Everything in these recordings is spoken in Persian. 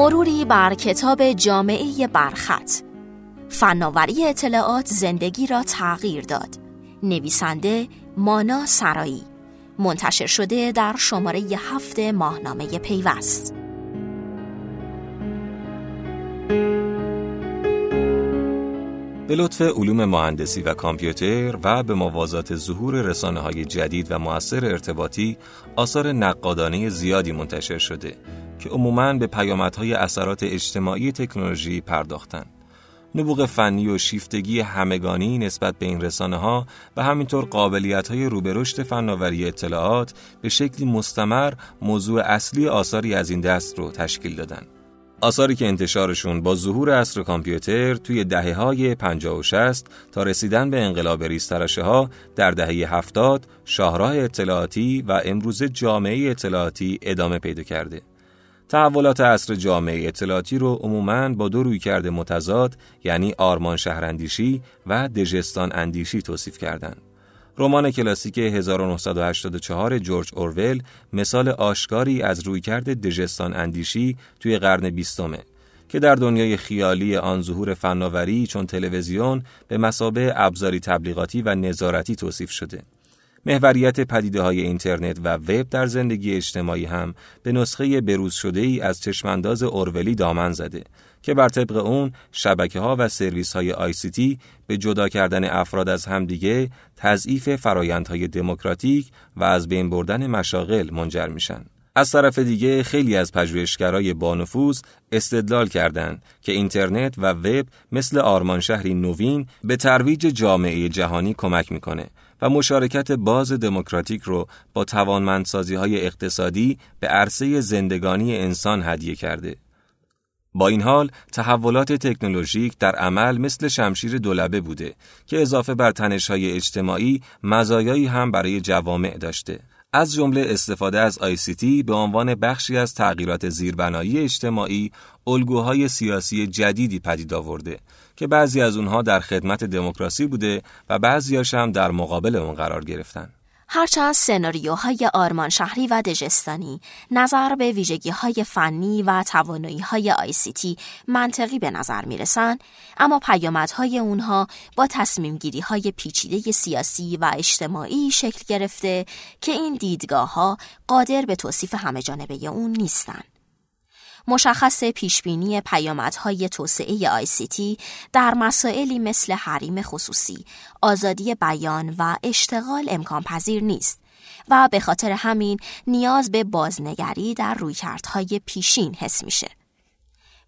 مروری بر کتاب جامعه برخط. فناوری اطلاعات زندگی را تغییر داد. نویسنده مانا سرایی. منتشر شده در شماره هفت ماهنامه پیوست. به لطف علوم مهندسی و کامپیوتر و به موازات ظهور رسانه های جدید و موثر ارتباطی آثار نقادانه زیادی منتشر شده. که عموماً به پیامدهای اثرات اجتماعی تکنولوژی پرداختند. نبوغ فنی و شیفتگی همگانی نسبت به این رسانه ها و همینطور قابلیت های روبرشت فناوری اطلاعات به شکلی مستمر موضوع اصلی آثاری از این دست رو تشکیل دادن. آثاری که انتشارشون با ظهور عصر کامپیوتر توی دهه های 50 و 60 تا رسیدن به انقلاب ریسترشه ها در دهه 70 شاهراه اطلاعاتی و امروز جامعه اطلاعاتی ادامه پیدا کرده. تحولات عصر جامعه اطلاعاتی رو عموماً با دو روی متضاد یعنی آرمان شهراندیشی و دژستان اندیشی توصیف کردند. رمان کلاسیک 1984 جورج اورول مثال آشکاری از رویکرد دژستان اندیشی توی قرن بیستمه که در دنیای خیالی آن ظهور فناوری چون تلویزیون به مسابه ابزاری تبلیغاتی و نظارتی توصیف شده. محوریت پدیده های اینترنت و وب در زندگی اجتماعی هم به نسخه بروز شده ای از چشمانداز اورولی دامن زده که بر طبق اون شبکه ها و سرویس های تی به جدا کردن افراد از همدیگه تضعیف فرایندهای دموکراتیک و از بین بردن مشاغل منجر میشن. از طرف دیگه خیلی از پژوهشگرای بانفوذ استدلال کردند که اینترنت و وب مثل آرمان شهری نوین به ترویج جامعه جهانی کمک می‌کنه و مشارکت باز دموکراتیک رو با توانمندسازی های اقتصادی به عرصه زندگانی انسان هدیه کرده. با این حال تحولات تکنولوژیک در عمل مثل شمشیر دولبه بوده که اضافه بر تنش‌های اجتماعی مزایایی هم برای جوامع داشته. از جمله استفاده از تی به عنوان بخشی از تغییرات زیربنایی اجتماعی الگوهای سیاسی جدیدی پدید آورده که بعضی از اونها در خدمت دموکراسی بوده و بعضیاش هم در مقابل اون قرار گرفتن. هرچند سناریوهای آرمان شهری و دژستانی نظر به ویژگی های فنی و توانایی های تی منطقی به نظر می رسن، اما پیامدهای اونها با تصمیم گیری های پیچیده سیاسی و اجتماعی شکل گرفته که این دیدگاه ها قادر به توصیف همه جانبه اون نیستند. مشخص پیشبینی پیامدهای توسعه تی در مسائلی مثل حریم خصوصی، آزادی بیان و اشتغال امکان پذیر نیست و به خاطر همین نیاز به بازنگری در رویکردهای پیشین حس میشه.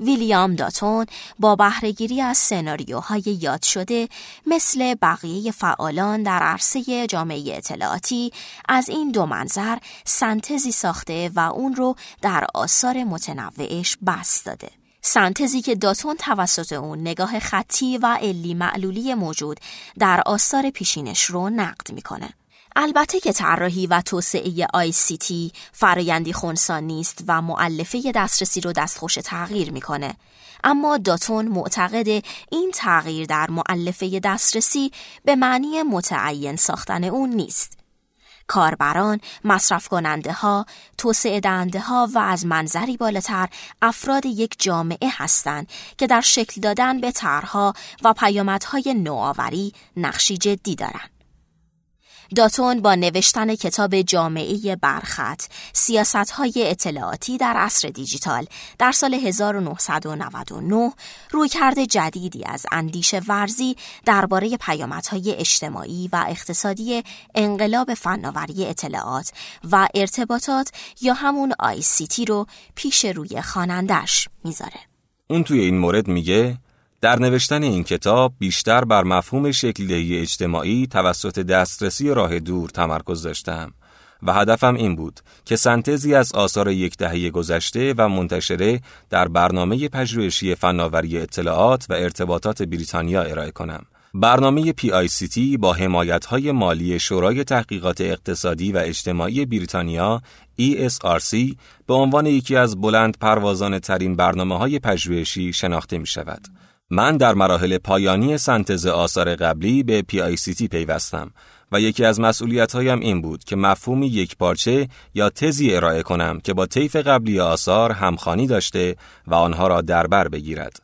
ویلیام داتون با بهرهگیری از سناریوهای یاد شده مثل بقیه فعالان در عرصه جامعه اطلاعاتی از این دو منظر سنتزی ساخته و اون رو در آثار متنوعش بست داده. سنتزی که داتون توسط اون نگاه خطی و علی معلولی موجود در آثار پیشینش رو نقد می‌کنه. البته که طراحی و توسعه تی فرایندی خونسان نیست و معلفه دسترسی رو دستخوش تغییر می‌کنه اما داتون معتقد این تغییر در معلفه دسترسی به معنی متعین ساختن اون نیست کاربران، مصرف کننده ها، توسعه دهنده ها و از منظری بالاتر افراد یک جامعه هستند که در شکل دادن به طرحها و پیامدهای نوآوری نقشی جدی دارند. داتون با نوشتن کتاب جامعه برخط سیاست های اطلاعاتی در عصر دیجیتال در سال 1999 روی کرده جدیدی از اندیشه ورزی درباره پیامدهای اجتماعی و اقتصادی انقلاب فناوری اطلاعات و ارتباطات یا همون تی رو پیش روی خانندش می‌ذاره. اون توی این مورد میگه در نوشتن این کتاب بیشتر بر مفهوم شکلدهی اجتماعی توسط دسترسی راه دور تمرکز داشتم و هدفم این بود که سنتزی از آثار یک دهه گذشته و منتشره در برنامه پژوهشی فناوری اطلاعات و ارتباطات بریتانیا ارائه کنم. برنامه PICT با حمایت‌های مالی شورای تحقیقات اقتصادی و اجتماعی بریتانیا ESRC به عنوان یکی از بلند پروازان ترین برنامه های پژوهشی شناخته می شود. من در مراحل پایانی سنتز آثار قبلی به PICT پیوستم و یکی از مسئولیتهایم این بود که مفهومی یک پارچه یا تزی ارائه کنم که با طیف قبلی آثار همخانی داشته و آنها را در بر بگیرد.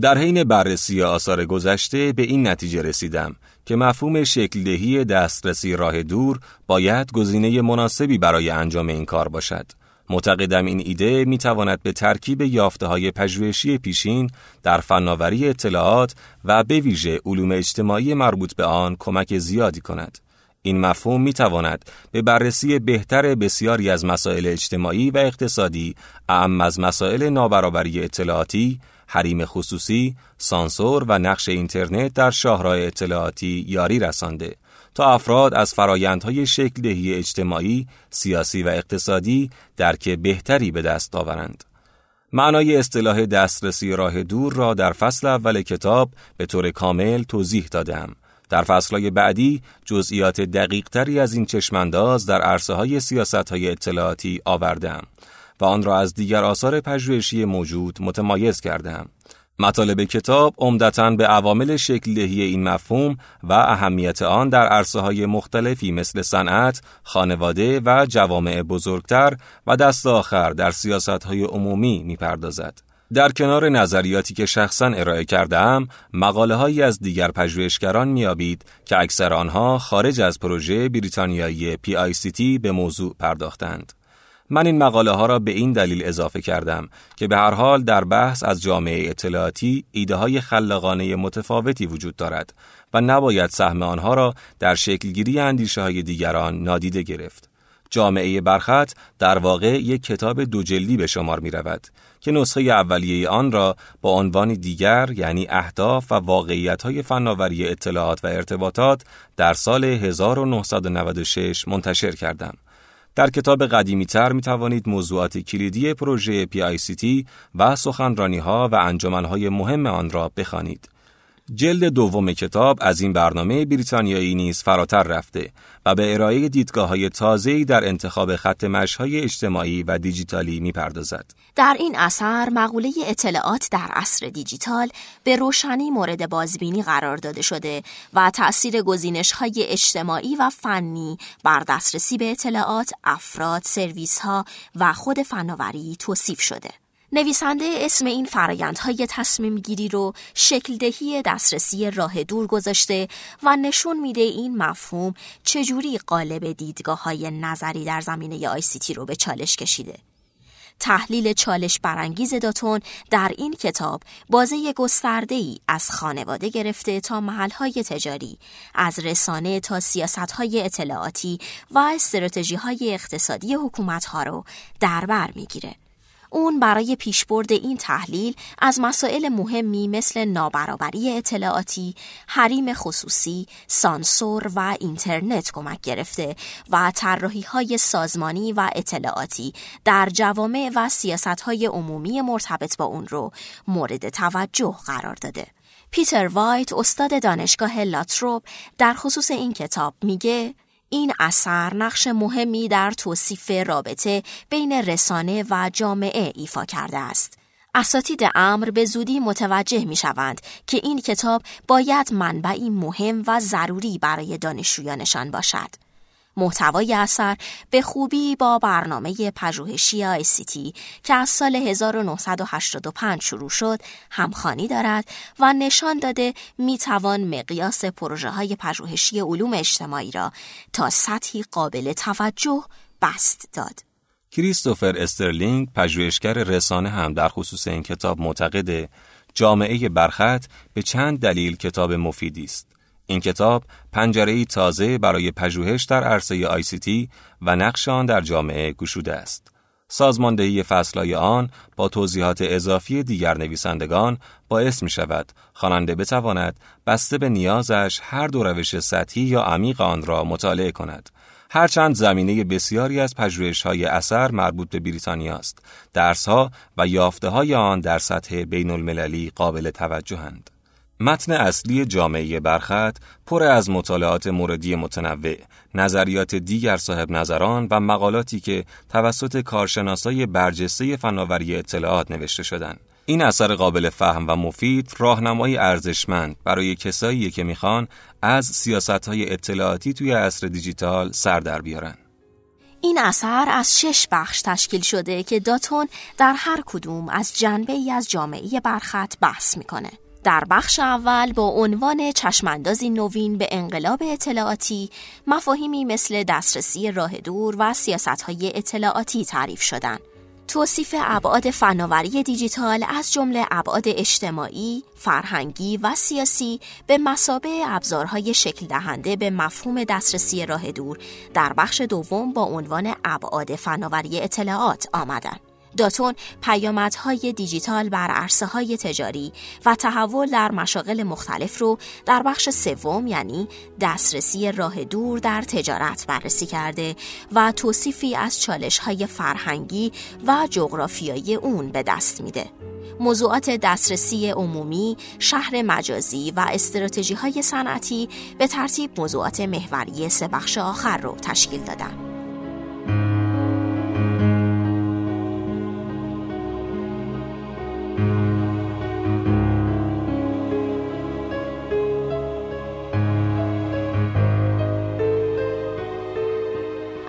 در حین بررسی آثار گذشته به این نتیجه رسیدم که مفهوم شکلدهی دسترسی راه دور باید گزینه مناسبی برای انجام این کار باشد. معتقدم این ایده می تواند به ترکیب یافته های پژوهشی پیشین در فناوری اطلاعات و به ویژه علوم اجتماعی مربوط به آن کمک زیادی کند. این مفهوم می تواند به بررسی بهتر بسیاری از مسائل اجتماعی و اقتصادی اعم از مسائل نابرابری اطلاعاتی، حریم خصوصی، سانسور و نقش اینترنت در شاهراه اطلاعاتی یاری رسانده تا افراد از فرایندهای شکلدهی اجتماعی، سیاسی و اقتصادی درک بهتری به دست آورند. معنای اصطلاح دسترسی راه دور را در فصل اول کتاب به طور کامل توضیح دادم. در فصلهای بعدی جزئیات دقیقتری از این چشمانداز در عرصه های سیاست های اطلاعاتی آوردم و آن را از دیگر آثار پژوهشی موجود متمایز کردم. مطالب کتاب عمدتا به عوامل شکلدهی این مفهوم و اهمیت آن در عرصه های مختلفی مثل صنعت، خانواده و جوامع بزرگتر و دست آخر در سیاست های عمومی می‌پردازد. در کنار نظریاتی که شخصا ارائه کرده ام، مقاله هایی از دیگر پژوهشگران میابید که اکثر آنها خارج از پروژه بریتانیایی PICT به موضوع پرداختند. من این مقاله ها را به این دلیل اضافه کردم که به هر حال در بحث از جامعه اطلاعاتی ایده های خلاقانه متفاوتی وجود دارد و نباید سهم آنها را در شکلگیری اندیشه های دیگران نادیده گرفت. جامعه برخط در واقع یک کتاب دو جلدی به شمار می رود که نسخه اولیه آن را با عنوان دیگر یعنی اهداف و واقعیت های فناوری اطلاعات و ارتباطات در سال 1996 منتشر کردم. در کتاب قدیمی تر می توانید موضوعات کلیدی پروژه PICT و سخنرانی ها و انجمن های مهم آن را بخوانید. جلد دوم کتاب از این برنامه بریتانیایی نیز فراتر رفته و به ارائه دیدگاه های تازه‌ای در انتخاب خط مشهای اجتماعی و دیجیتالی می‌پردازد. در این اثر مقوله اطلاعات در عصر دیجیتال به روشنی مورد بازبینی قرار داده شده و تأثیر گزینش های اجتماعی و فنی بر دسترسی به اطلاعات، افراد، سرویس ها و خود فناوری توصیف شده. نویسنده اسم این فرایندهای تصمیم گیری رو شکلدهی دسترسی راه دور گذاشته و نشون میده این مفهوم چجوری قالب دیدگاه های نظری در زمینه آیسیتی رو به چالش کشیده. تحلیل چالش برانگیز داتون در این کتاب بازه گسترده ای از خانواده گرفته تا محلهای تجاری، از رسانه تا سیاست های اطلاعاتی و استراتژی های اقتصادی حکومت ها رو در بر می‌گیره. اون برای پیشبرد این تحلیل از مسائل مهمی مثل نابرابری اطلاعاتی، حریم خصوصی، سانسور و اینترنت کمک گرفته و طراحی های سازمانی و اطلاعاتی در جوامع و سیاست های عمومی مرتبط با اون رو مورد توجه قرار داده. پیتر وایت استاد دانشگاه لاتروب در خصوص این کتاب میگه این اثر نقش مهمی در توصیف رابطه بین رسانه و جامعه ایفا کرده است. اساتید امر به زودی متوجه می شوند که این کتاب باید منبعی مهم و ضروری برای دانشجویانشان باشد. محتوای اثر به خوبی با برنامه پژوهشی آیسیتی که از سال 1985 شروع شد همخانی دارد و نشان داده می توان مقیاس پروژه های پژوهشی علوم اجتماعی را تا سطحی قابل توجه بست داد. کریستوفر استرلینگ پژوهشگر رسانه هم در خصوص این کتاب معتقد جامعه برخط به چند دلیل کتاب مفیدی است. این کتاب پنجره تازه برای پژوهش در عرصه آیسیتی و نقش آن در جامعه گشوده است. سازماندهی فصلهای آن با توضیحات اضافی دیگر نویسندگان باعث می شود خواننده بتواند بسته به نیازش هر دو روش سطحی یا عمیق آن را مطالعه کند. هرچند زمینه بسیاری از پژوهش های اثر مربوط به بریتانیا است، درس ها و یافته های آن در سطح بین المللی قابل توجهند. متن اصلی جامعه برخط پر از مطالعات موردی متنوع، نظریات دیگر صاحب نظران و مقالاتی که توسط کارشناسای برجسته فناوری اطلاعات نوشته شدند. این اثر قابل فهم و مفید راهنمایی ارزشمند برای کسایی که می‌خوان از سیاست های اطلاعاتی توی عصر دیجیتال سر در بیارن. این اثر از شش بخش تشکیل شده که داتون در هر کدوم از جنبه ای از جامعه برخط بحث می‌کنه. در بخش اول با عنوان چشماندازی نوین به انقلاب اطلاعاتی مفاهیمی مثل دسترسی راه دور و سیاستهای اطلاعاتی تعریف شدند. توصیف ابعاد فناوری دیجیتال از جمله ابعاد اجتماعی، فرهنگی و سیاسی به مسابه ابزارهای شکل دهنده به مفهوم دسترسی راه دور در بخش دوم با عنوان ابعاد فناوری اطلاعات آمدند. داتون پیامدهای دیجیتال بر عرصه های تجاری و تحول در مشاغل مختلف رو در بخش سوم یعنی دسترسی راه دور در تجارت بررسی کرده و توصیفی از چالش های فرهنگی و جغرافیایی اون به دست میده. موضوعات دسترسی عمومی، شهر مجازی و استراتژی های صنعتی به ترتیب موضوعات محوری سه بخش آخر رو تشکیل دادن.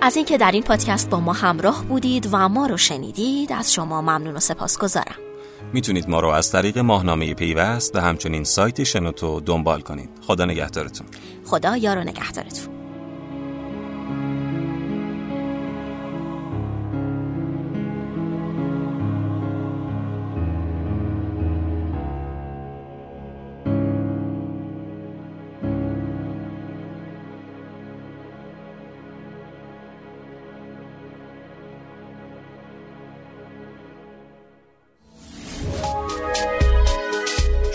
از اینکه در این پادکست با ما همراه بودید و ما رو شنیدید از شما ممنون و سپاس گذارم. می‌تونید ما رو از طریق ماهنامه پیوست و همچنین سایت شنوتو دنبال کنید. خدا نگهدارتون. خدا یار و نگهدارتون.